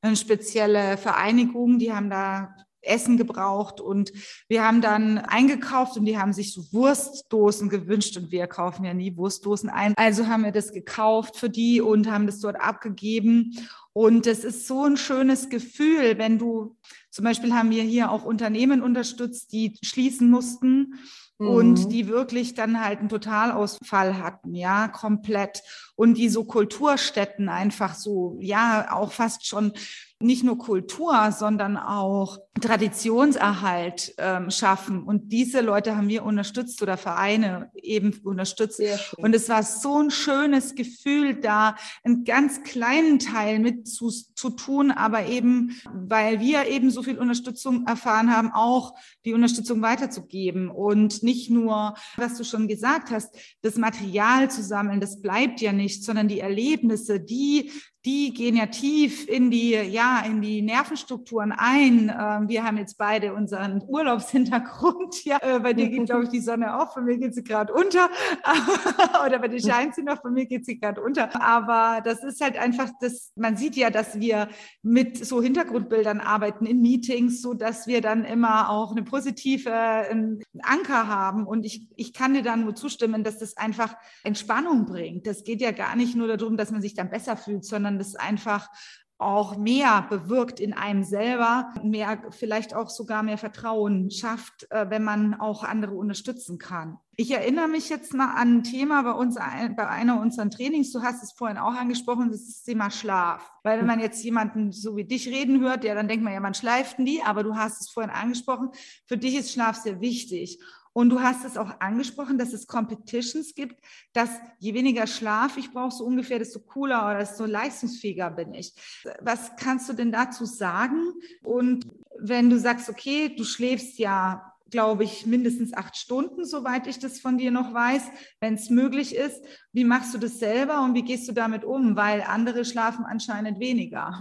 eine spezielle Vereinigung, die haben da Essen gebraucht und wir haben dann eingekauft und die haben sich so Wurstdosen gewünscht und wir kaufen ja nie Wurstdosen ein. Also haben wir das gekauft für die und haben das dort abgegeben. Und es ist so ein schönes Gefühl, wenn du, zum Beispiel haben wir hier auch Unternehmen unterstützt, die schließen mussten und mhm. die wirklich dann halt einen Totalausfall hatten, ja, komplett. Und die so Kulturstätten einfach so, ja, auch fast schon nicht nur Kultur, sondern auch Traditionserhalt ähm, schaffen. Und diese Leute haben wir unterstützt oder Vereine eben unterstützt. Und es war so ein schönes Gefühl, da einen ganz kleinen Teil mit zu, zu tun, aber eben, weil wir eben so viel Unterstützung erfahren haben, auch die Unterstützung weiterzugeben. Und nicht nur, was du schon gesagt hast, das Material zu sammeln, das bleibt ja nicht, sondern die Erlebnisse, die die gehen ja tief in die, ja, in die Nervenstrukturen ein. Ähm, wir haben jetzt beide unseren Urlaubshintergrund. Ja, äh, bei dir geht, glaube ich, die Sonne auf, bei mir geht sie gerade unter. Oder bei dir scheint sie noch, bei mir geht sie gerade unter. Aber das ist halt einfach, das, man sieht ja, dass wir mit so Hintergrundbildern arbeiten in Meetings, so dass wir dann immer auch eine positive ähm, Anker haben. Und ich, ich kann dir da nur zustimmen, dass das einfach Entspannung bringt. Das geht ja gar nicht nur darum, dass man sich dann besser fühlt, sondern sondern das einfach auch mehr bewirkt in einem selber, mehr, vielleicht auch sogar mehr Vertrauen schafft, äh, wenn man auch andere unterstützen kann. Ich erinnere mich jetzt mal an ein Thema bei uns, bei einer unserer Trainings. Du hast es vorhin auch angesprochen, das ist das Thema Schlaf. Weil wenn man jetzt jemanden so wie dich reden hört, ja, dann denkt man ja, man schleift nie, aber du hast es vorhin angesprochen. Für dich ist Schlaf sehr wichtig. Und du hast es auch angesprochen, dass es Competitions gibt, dass je weniger Schlaf ich brauche, so ungefähr, desto cooler oder desto leistungsfähiger bin ich. Was kannst du denn dazu sagen? Und wenn du sagst, okay, du schläfst ja glaube ich, mindestens acht Stunden, soweit ich das von dir noch weiß, wenn es möglich ist. Wie machst du das selber und wie gehst du damit um? Weil andere schlafen anscheinend weniger.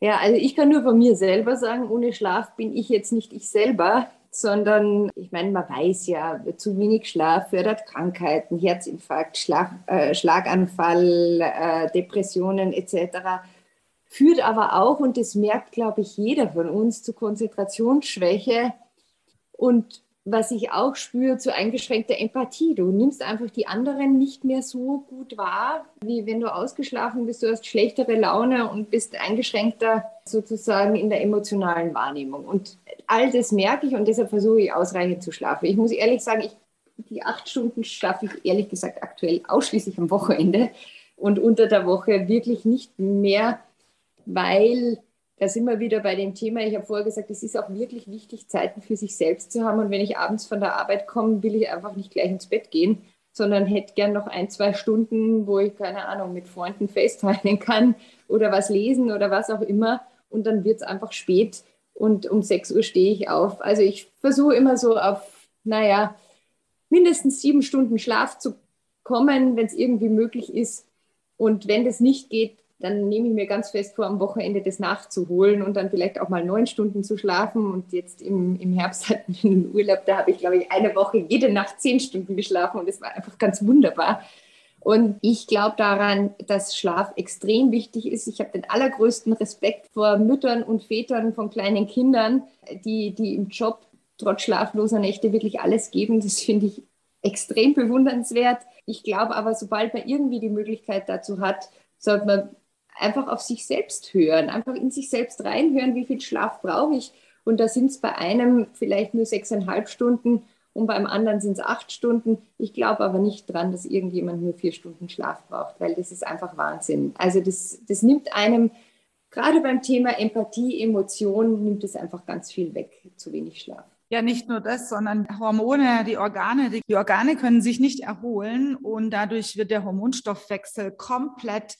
Ja, also ich kann nur von mir selber sagen, ohne Schlaf bin ich jetzt nicht ich selber sondern ich meine, man weiß ja, zu wenig Schlaf fördert Krankheiten, Herzinfarkt, Schlag, äh, Schlaganfall, äh, Depressionen etc. Führt aber auch, und das merkt, glaube ich, jeder von uns, zu Konzentrationsschwäche und was ich auch spüre, zu eingeschränkter Empathie. Du nimmst einfach die anderen nicht mehr so gut wahr, wie wenn du ausgeschlafen bist. Du hast schlechtere Laune und bist eingeschränkter sozusagen in der emotionalen Wahrnehmung. Und all das merke ich und deshalb versuche ich ausreichend zu schlafen. Ich muss ehrlich sagen, ich, die acht Stunden schlafe ich ehrlich gesagt aktuell ausschließlich am Wochenende und unter der Woche wirklich nicht mehr, weil da sind wir wieder bei dem Thema. Ich habe vorher gesagt, es ist auch wirklich wichtig, Zeiten für sich selbst zu haben. Und wenn ich abends von der Arbeit komme, will ich einfach nicht gleich ins Bett gehen, sondern hätte gern noch ein, zwei Stunden, wo ich, keine Ahnung, mit Freunden FaceTimen kann oder was lesen oder was auch immer. Und dann wird es einfach spät und um 6 Uhr stehe ich auf. Also ich versuche immer so auf, naja, mindestens sieben Stunden Schlaf zu kommen, wenn es irgendwie möglich ist. Und wenn das nicht geht, dann nehme ich mir ganz fest vor, am Wochenende das nachzuholen und dann vielleicht auch mal neun Stunden zu schlafen. Und jetzt im, im Herbst hatten wir einen Urlaub, da habe ich, glaube ich, eine Woche jede Nacht zehn Stunden geschlafen und es war einfach ganz wunderbar. Und ich glaube daran, dass Schlaf extrem wichtig ist. Ich habe den allergrößten Respekt vor Müttern und Vätern von kleinen Kindern, die, die im Job trotz schlafloser Nächte wirklich alles geben. Das finde ich extrem bewundernswert. Ich glaube aber, sobald man irgendwie die Möglichkeit dazu hat, sollte man einfach auf sich selbst hören, einfach in sich selbst reinhören, wie viel Schlaf brauche ich. Und da sind es bei einem vielleicht nur sechseinhalb Stunden und beim anderen sind es acht Stunden. Ich glaube aber nicht dran, dass irgendjemand nur vier Stunden Schlaf braucht, weil das ist einfach Wahnsinn. Also das, das nimmt einem, gerade beim Thema Empathie, Emotionen, nimmt es einfach ganz viel weg, zu wenig Schlaf. Ja, nicht nur das, sondern Hormone, die Organe, die, die Organe können sich nicht erholen und dadurch wird der Hormonstoffwechsel komplett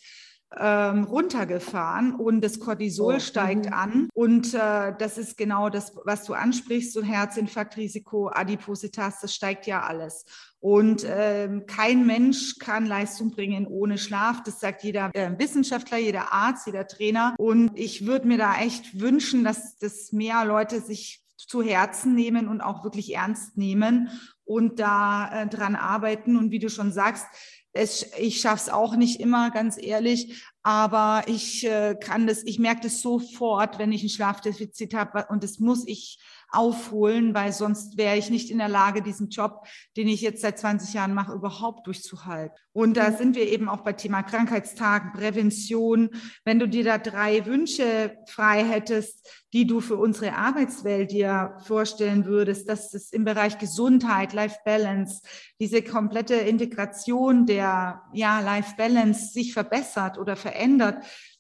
ähm, runtergefahren und das Cortisol oh, steigt mhm. an. Und äh, das ist genau das, was du ansprichst, so Herzinfarktrisiko, Adipositas, das steigt ja alles. Und ähm, kein Mensch kann Leistung bringen ohne Schlaf. Das sagt jeder äh, Wissenschaftler, jeder Arzt, jeder Trainer. Und ich würde mir da echt wünschen, dass, dass mehr Leute sich zu Herzen nehmen und auch wirklich ernst nehmen und da äh, dran arbeiten. Und wie du schon sagst, es, ich schaffe es auch nicht immer, ganz ehrlich, aber ich äh, kann das, ich merke das sofort, wenn ich ein Schlafdefizit habe und das muss ich aufholen, weil sonst wäre ich nicht in der Lage, diesen Job, den ich jetzt seit 20 Jahren mache, überhaupt durchzuhalten. Und da sind wir eben auch bei Thema Krankheitstagen, Prävention. Wenn du dir da drei Wünsche frei hättest, die du für unsere Arbeitswelt dir vorstellen würdest, dass es im Bereich Gesundheit, Life Balance, diese komplette Integration der ja, Life Balance sich verbessert oder verändert,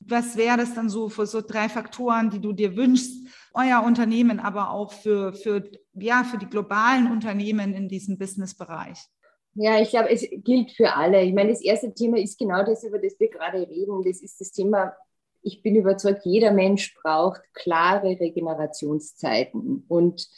was wäre das dann so für so drei Faktoren, die du dir wünschst, euer Unternehmen, aber auch für, für, ja, für die globalen Unternehmen in diesem Businessbereich? Ja, ich glaube, es gilt für alle. Ich meine, das erste Thema ist genau das, über das wir gerade reden. Das ist das Thema, ich bin überzeugt, jeder Mensch braucht klare Regenerationszeiten. Und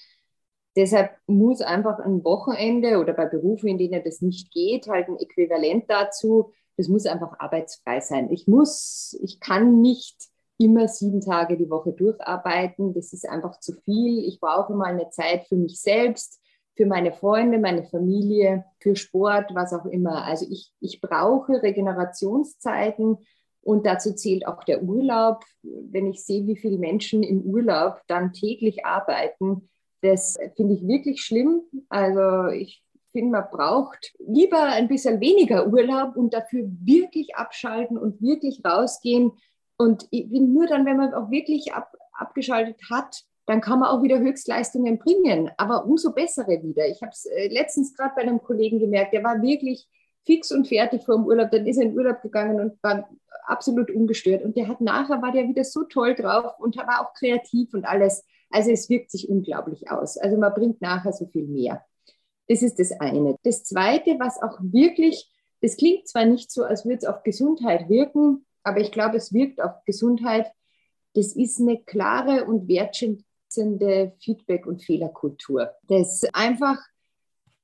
deshalb muss einfach ein Wochenende oder bei Berufen, in denen das nicht geht, halt ein Äquivalent dazu, das muss einfach arbeitsfrei sein. Ich muss, ich kann nicht immer sieben Tage die Woche durcharbeiten. Das ist einfach zu viel. Ich brauche mal eine Zeit für mich selbst, für meine Freunde, meine Familie, für Sport, was auch immer. Also ich, ich brauche Regenerationszeiten und dazu zählt auch der Urlaub. Wenn ich sehe, wie viele Menschen im Urlaub dann täglich arbeiten, das finde ich wirklich schlimm. Also ich finde, man braucht lieber ein bisschen weniger Urlaub und dafür wirklich abschalten und wirklich rausgehen. Und nur dann, wenn man auch wirklich ab, abgeschaltet hat, dann kann man auch wieder Höchstleistungen bringen, aber umso bessere wieder. Ich habe es äh, letztens gerade bei einem Kollegen gemerkt, der war wirklich fix und fertig vor dem Urlaub, dann ist er in Urlaub gegangen und war absolut ungestört. Und der hat nachher, war der wieder so toll drauf und war auch kreativ und alles. Also es wirkt sich unglaublich aus. Also man bringt nachher so viel mehr. Das ist das eine. Das zweite, was auch wirklich, das klingt zwar nicht so, als würde es auf Gesundheit wirken, aber ich glaube, es wirkt auf Gesundheit. Das ist eine klare und wertschätzende Feedback- und Fehlerkultur. Das ist einfach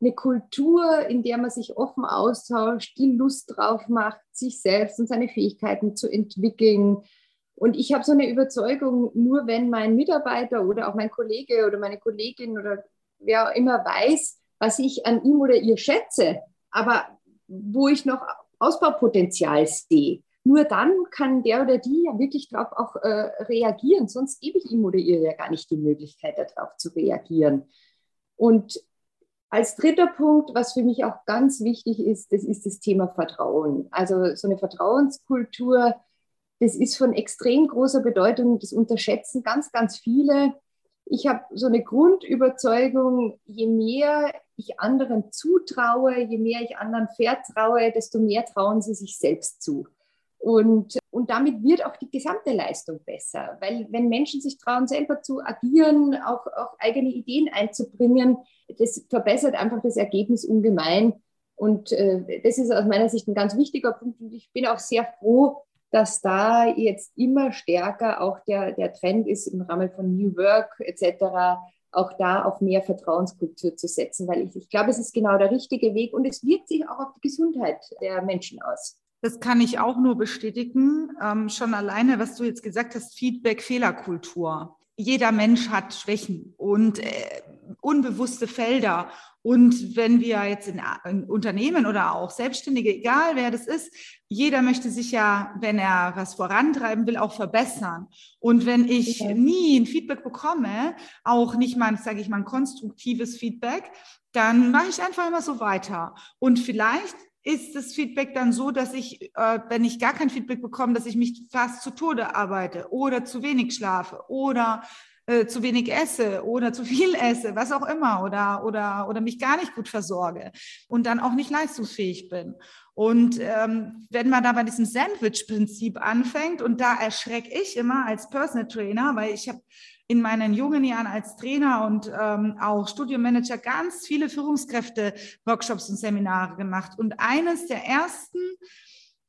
eine Kultur, in der man sich offen austauscht, die Lust drauf macht, sich selbst und seine Fähigkeiten zu entwickeln. Und ich habe so eine Überzeugung, nur wenn mein Mitarbeiter oder auch mein Kollege oder meine Kollegin oder wer auch immer weiß, was ich an ihm oder ihr schätze, aber wo ich noch Ausbaupotenzial sehe. Nur dann kann der oder die ja wirklich darauf auch äh, reagieren, sonst gebe ich ihm oder ihr ja gar nicht die Möglichkeit, darauf zu reagieren. Und als dritter Punkt, was für mich auch ganz wichtig ist, das ist das Thema Vertrauen. Also so eine Vertrauenskultur, das ist von extrem großer Bedeutung, das unterschätzen ganz, ganz viele. Ich habe so eine Grundüberzeugung, je mehr ich anderen zutraue, je mehr ich anderen vertraue, desto mehr trauen sie sich selbst zu. Und, und damit wird auch die gesamte Leistung besser, weil wenn Menschen sich trauen, selber zu agieren, auch, auch eigene Ideen einzubringen, das verbessert einfach das Ergebnis ungemein. Und äh, das ist aus meiner Sicht ein ganz wichtiger Punkt. Und ich bin auch sehr froh, dass da jetzt immer stärker auch der, der Trend ist im Rahmen von New Work etc., auch da auf mehr Vertrauenskultur zu setzen, weil ich, ich glaube, es ist genau der richtige Weg und es wirkt sich auch auf die Gesundheit der Menschen aus. Das kann ich auch nur bestätigen. Ähm, schon alleine, was du jetzt gesagt hast, Feedback, Fehlerkultur. Jeder Mensch hat Schwächen und äh, unbewusste Felder. Und wenn wir jetzt in, in, Unternehmen oder auch Selbstständige, egal wer das ist, jeder möchte sich ja, wenn er was vorantreiben will, auch verbessern. Und wenn ich okay. nie ein Feedback bekomme, auch nicht mal, sage ich mal, ein konstruktives Feedback, dann mache ich einfach immer so weiter. Und vielleicht ist das Feedback dann so, dass ich, äh, wenn ich gar kein Feedback bekomme, dass ich mich fast zu Tode arbeite oder zu wenig schlafe oder äh, zu wenig esse oder zu viel esse, was auch immer, oder, oder, oder mich gar nicht gut versorge und dann auch nicht leistungsfähig bin. Und ähm, wenn man da bei diesem Sandwich-Prinzip anfängt, und da erschrecke ich immer als Personal Trainer, weil ich habe in meinen jungen Jahren als Trainer und ähm, auch Studiomanager ganz viele Führungskräfte-Workshops und Seminare gemacht. Und eines der ersten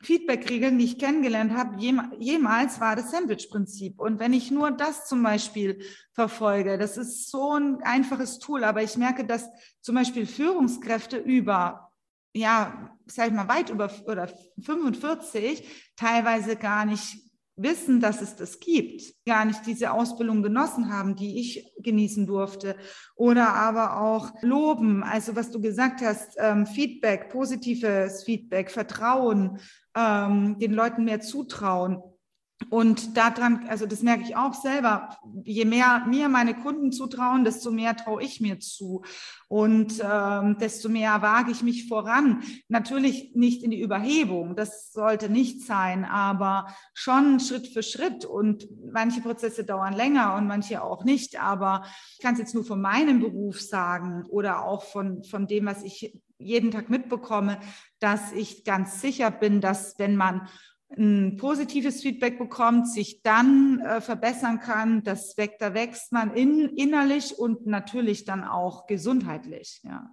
Feedback-Regeln, ich kennengelernt habe, jemals war das Sandwich-Prinzip. Und wenn ich nur das zum Beispiel verfolge, das ist so ein einfaches Tool, aber ich merke, dass zum Beispiel Führungskräfte über, ja, sag ich mal, weit über oder 45 teilweise gar nicht wissen, dass es das gibt, gar nicht diese Ausbildung genossen haben, die ich genießen durfte. Oder aber auch loben, also was du gesagt hast, ähm, Feedback, positives Feedback, Vertrauen, ähm, den Leuten mehr zutrauen. Und daran, also das merke ich auch selber, je mehr mir meine Kunden zutrauen, desto mehr traue ich mir zu und ähm, desto mehr wage ich mich voran. Natürlich nicht in die Überhebung, das sollte nicht sein, aber schon Schritt für Schritt. Und manche Prozesse dauern länger und manche auch nicht. Aber ich kann es jetzt nur von meinem Beruf sagen oder auch von, von dem, was ich jeden Tag mitbekomme, dass ich ganz sicher bin, dass wenn man ein positives Feedback bekommt, sich dann äh, verbessern kann, das wächst, da wächst man in, innerlich und natürlich dann auch gesundheitlich. Ja.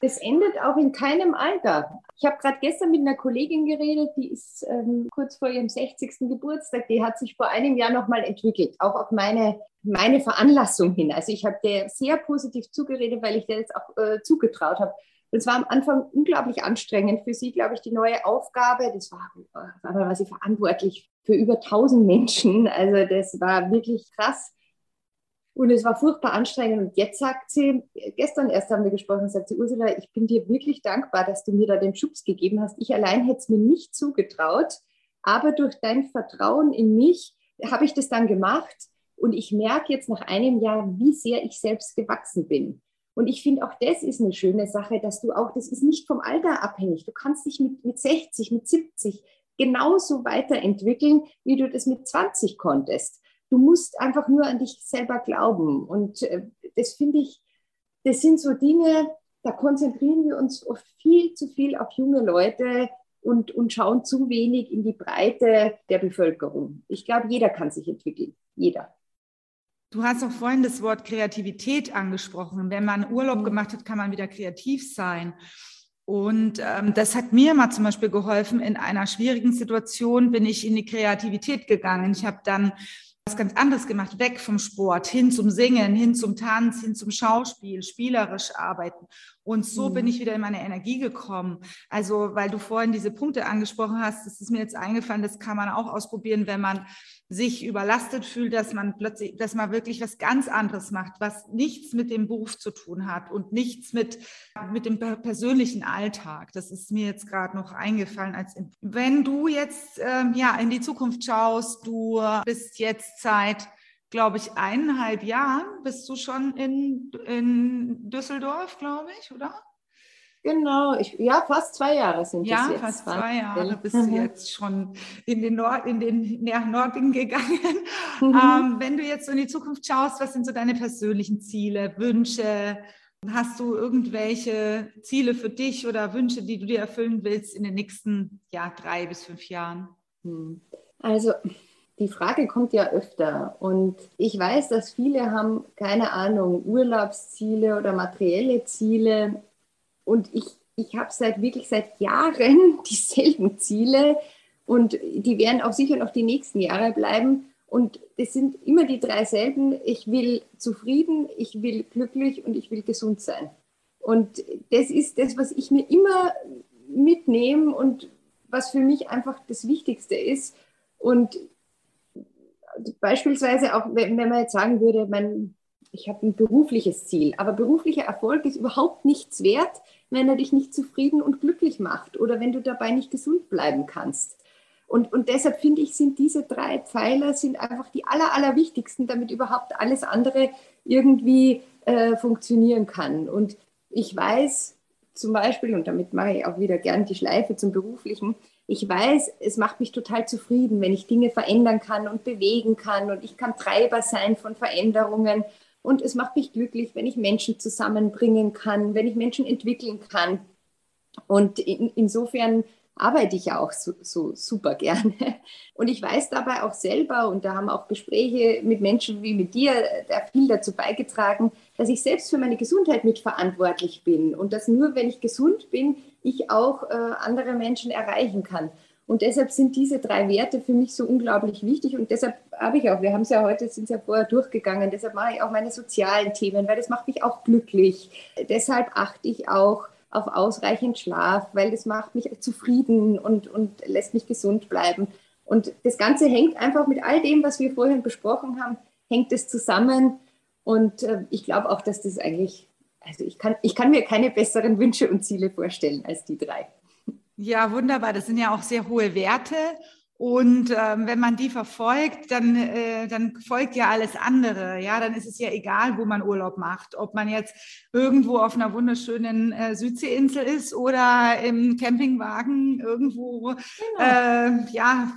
Das endet auch in keinem Alter. Ich habe gerade gestern mit einer Kollegin geredet, die ist ähm, kurz vor ihrem 60. Geburtstag, die hat sich vor einem Jahr nochmal entwickelt, auch auf meine, meine Veranlassung hin. Also ich habe der sehr positiv zugeredet, weil ich der jetzt auch äh, zugetraut habe. Das war am Anfang unglaublich anstrengend für sie, glaube ich, die neue Aufgabe. Das war, war, war sie verantwortlich für über 1000 Menschen. Also das war wirklich krass. Und es war furchtbar anstrengend. Und jetzt sagt sie, gestern erst haben wir gesprochen, sagt sie, Ursula, ich bin dir wirklich dankbar, dass du mir da den Schubs gegeben hast. Ich allein hätte es mir nicht zugetraut. Aber durch dein Vertrauen in mich habe ich das dann gemacht. Und ich merke jetzt nach einem Jahr, wie sehr ich selbst gewachsen bin. Und ich finde auch das ist eine schöne Sache, dass du auch, das ist nicht vom Alter abhängig. Du kannst dich mit, mit 60, mit 70 genauso weiterentwickeln, wie du das mit 20 konntest. Du musst einfach nur an dich selber glauben. Und äh, das finde ich, das sind so Dinge, da konzentrieren wir uns oft viel zu viel auf junge Leute und, und schauen zu wenig in die Breite der Bevölkerung. Ich glaube, jeder kann sich entwickeln. Jeder. Du hast auch vorhin das Wort Kreativität angesprochen. Wenn man Urlaub mhm. gemacht hat, kann man wieder kreativ sein. Und ähm, das hat mir mal zum Beispiel geholfen. In einer schwierigen Situation bin ich in die Kreativität gegangen. Ich habe dann was ganz anderes gemacht, weg vom Sport, hin zum Singen, hin zum Tanz, hin zum Schauspiel, spielerisch arbeiten. Und so mhm. bin ich wieder in meine Energie gekommen. Also, weil du vorhin diese Punkte angesprochen hast, das ist mir jetzt eingefallen, das kann man auch ausprobieren, wenn man sich überlastet fühlt, dass man plötzlich, dass man wirklich was ganz anderes macht, was nichts mit dem Beruf zu tun hat und nichts mit, mit dem persönlichen Alltag. Das ist mir jetzt gerade noch eingefallen. Als wenn du jetzt ähm, ja in die Zukunft schaust, du bist jetzt seit glaube ich, eineinhalb Jahren bist du schon in, in Düsseldorf, glaube ich, oder? Genau, ich, ja, fast zwei Jahre sind ja, es jetzt. Ja, fast zwei Jahre bist mhm. du jetzt schon in den, Nord, in den Norden gegangen. Mhm. Ähm, wenn du jetzt so in die Zukunft schaust, was sind so deine persönlichen Ziele, Wünsche? Hast du irgendwelche Ziele für dich oder Wünsche, die du dir erfüllen willst in den nächsten ja, drei bis fünf Jahren? Hm. Also die Frage kommt ja öfter und ich weiß, dass viele haben keine Ahnung, Urlaubsziele oder materielle Ziele und ich, ich habe seit wirklich seit Jahren dieselben Ziele und die werden auch sicher noch die nächsten Jahre bleiben. Und es sind immer die drei selben. Ich will zufrieden, ich will glücklich und ich will gesund sein. Und das ist das, was ich mir immer mitnehme und was für mich einfach das Wichtigste ist. Und beispielsweise auch, wenn man jetzt sagen würde, mein, ich habe ein berufliches Ziel, aber beruflicher Erfolg ist überhaupt nichts wert, wenn er dich nicht zufrieden und glücklich macht oder wenn du dabei nicht gesund bleiben kannst. Und, und deshalb finde ich, sind diese drei Pfeiler sind einfach die aller, allerwichtigsten, damit überhaupt alles andere irgendwie äh, funktionieren kann. Und ich weiß zum Beispiel, und damit mache ich auch wieder gern die Schleife zum Beruflichen, ich weiß, es macht mich total zufrieden, wenn ich Dinge verändern kann und bewegen kann und ich kann Treiber sein von Veränderungen und es macht mich glücklich, wenn ich Menschen zusammenbringen kann, wenn ich Menschen entwickeln kann. Und in, insofern arbeite ich ja auch so, so, super gerne. Und ich weiß dabei auch selber, und da haben auch Gespräche mit Menschen wie mit dir da viel dazu beigetragen, dass ich selbst für meine Gesundheit mitverantwortlich bin und dass nur, wenn ich gesund bin, ich auch äh, andere Menschen erreichen kann. Und deshalb sind diese drei Werte für mich so unglaublich wichtig. Und deshalb habe ich auch, wir haben es ja heute, sind es ja vorher durchgegangen, deshalb mache ich auch meine sozialen Themen, weil das macht mich auch glücklich. Deshalb achte ich auch auf ausreichend Schlaf, weil das macht mich zufrieden und, und lässt mich gesund bleiben. Und das Ganze hängt einfach mit all dem, was wir vorhin besprochen haben, hängt es zusammen. Und äh, ich glaube auch, dass das eigentlich, also ich kann, ich kann mir keine besseren Wünsche und Ziele vorstellen als die drei. Ja, wunderbar. Das sind ja auch sehr hohe Werte. Und ähm, wenn man die verfolgt, dann, äh, dann folgt ja alles andere. Ja, dann ist es ja egal, wo man Urlaub macht. Ob man jetzt irgendwo auf einer wunderschönen äh, Südseeinsel ist oder im Campingwagen irgendwo genau. äh, ja,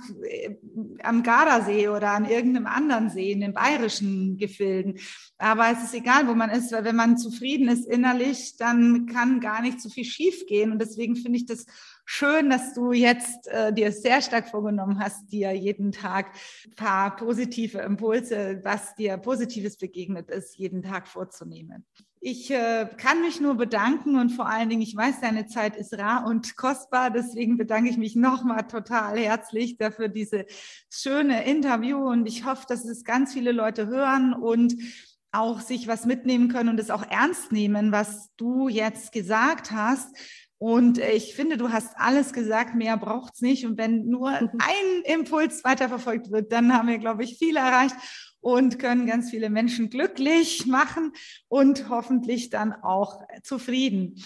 am Gardasee oder an irgendeinem anderen See in den bayerischen Gefilden. Aber es ist egal, wo man ist, weil wenn man zufrieden ist innerlich, dann kann gar nicht so viel schief gehen. Und deswegen finde ich das schön, dass du jetzt äh, dir sehr stark vorgenommen hast, dir jeden Tag ein paar positive Impulse, was dir Positives begegnet ist, jeden Tag vorzunehmen. Ich äh, kann mich nur bedanken und vor allen Dingen, ich weiß, deine Zeit ist rar und kostbar. Deswegen bedanke ich mich nochmal total herzlich dafür diese schöne Interview und ich hoffe, dass es ganz viele Leute hören und auch sich was mitnehmen können und es auch ernst nehmen, was du jetzt gesagt hast und ich finde, du hast alles gesagt, mehr braucht es nicht. Und wenn nur ein Impuls weiterverfolgt wird, dann haben wir, glaube ich, viel erreicht und können ganz viele Menschen glücklich machen und hoffentlich dann auch zufrieden.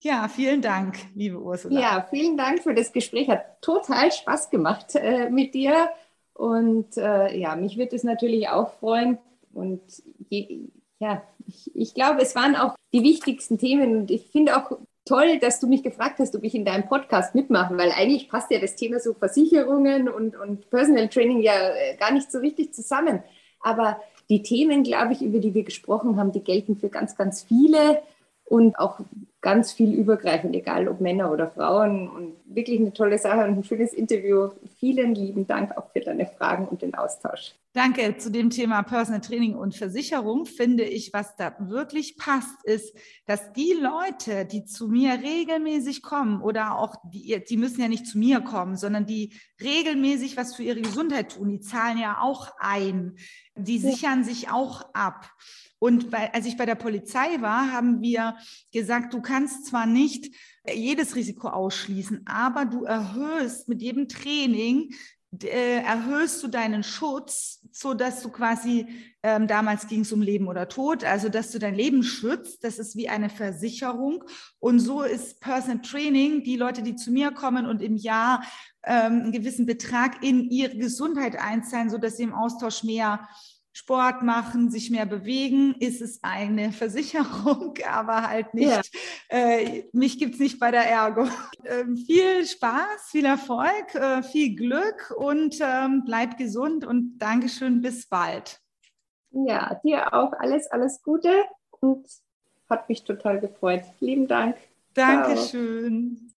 Ja, vielen Dank, liebe Ursula. Ja, vielen Dank für das Gespräch. Hat total Spaß gemacht äh, mit dir. Und äh, ja, mich wird es natürlich auch freuen. Und je, ja, ich, ich glaube, es waren auch die wichtigsten Themen. Und ich finde auch toll, dass du mich gefragt hast, ob ich in deinem Podcast mitmache, weil eigentlich passt ja das Thema so Versicherungen und, und Personal Training ja äh, gar nicht so richtig zusammen. Aber die Themen, glaube ich, über die wir gesprochen haben, die gelten für ganz, ganz viele und auch ganz viel übergreifend, egal ob Männer oder Frauen. Und wirklich eine tolle Sache und ein schönes Interview. Vielen lieben Dank auch für deine Fragen und den Austausch. Danke. Zu dem Thema Personal Training und Versicherung finde ich, was da wirklich passt, ist, dass die Leute, die zu mir regelmäßig kommen oder auch die, die müssen ja nicht zu mir kommen, sondern die regelmäßig was für ihre Gesundheit tun, die zahlen ja auch ein, die sichern sich auch ab. Und bei, als ich bei der Polizei war, haben wir gesagt, du kannst zwar nicht jedes Risiko ausschließen, aber du erhöhst mit jedem Training äh, erhöhst du deinen Schutz, so dass du quasi ähm, damals ging es um Leben oder Tod, also dass du dein Leben schützt. Das ist wie eine Versicherung und so ist Personal Training die Leute, die zu mir kommen und im Jahr ähm, einen gewissen Betrag in ihre Gesundheit einzahlen, so dass sie im Austausch mehr Sport machen, sich mehr bewegen, ist es eine Versicherung, aber halt nicht, ja. äh, mich gibt es nicht bei der Ergo. Ähm, viel Spaß, viel Erfolg, äh, viel Glück und ähm, bleib gesund und Dankeschön, bis bald. Ja, dir auch alles, alles Gute und hat mich total gefreut. Lieben Dank. Dankeschön. Ciao.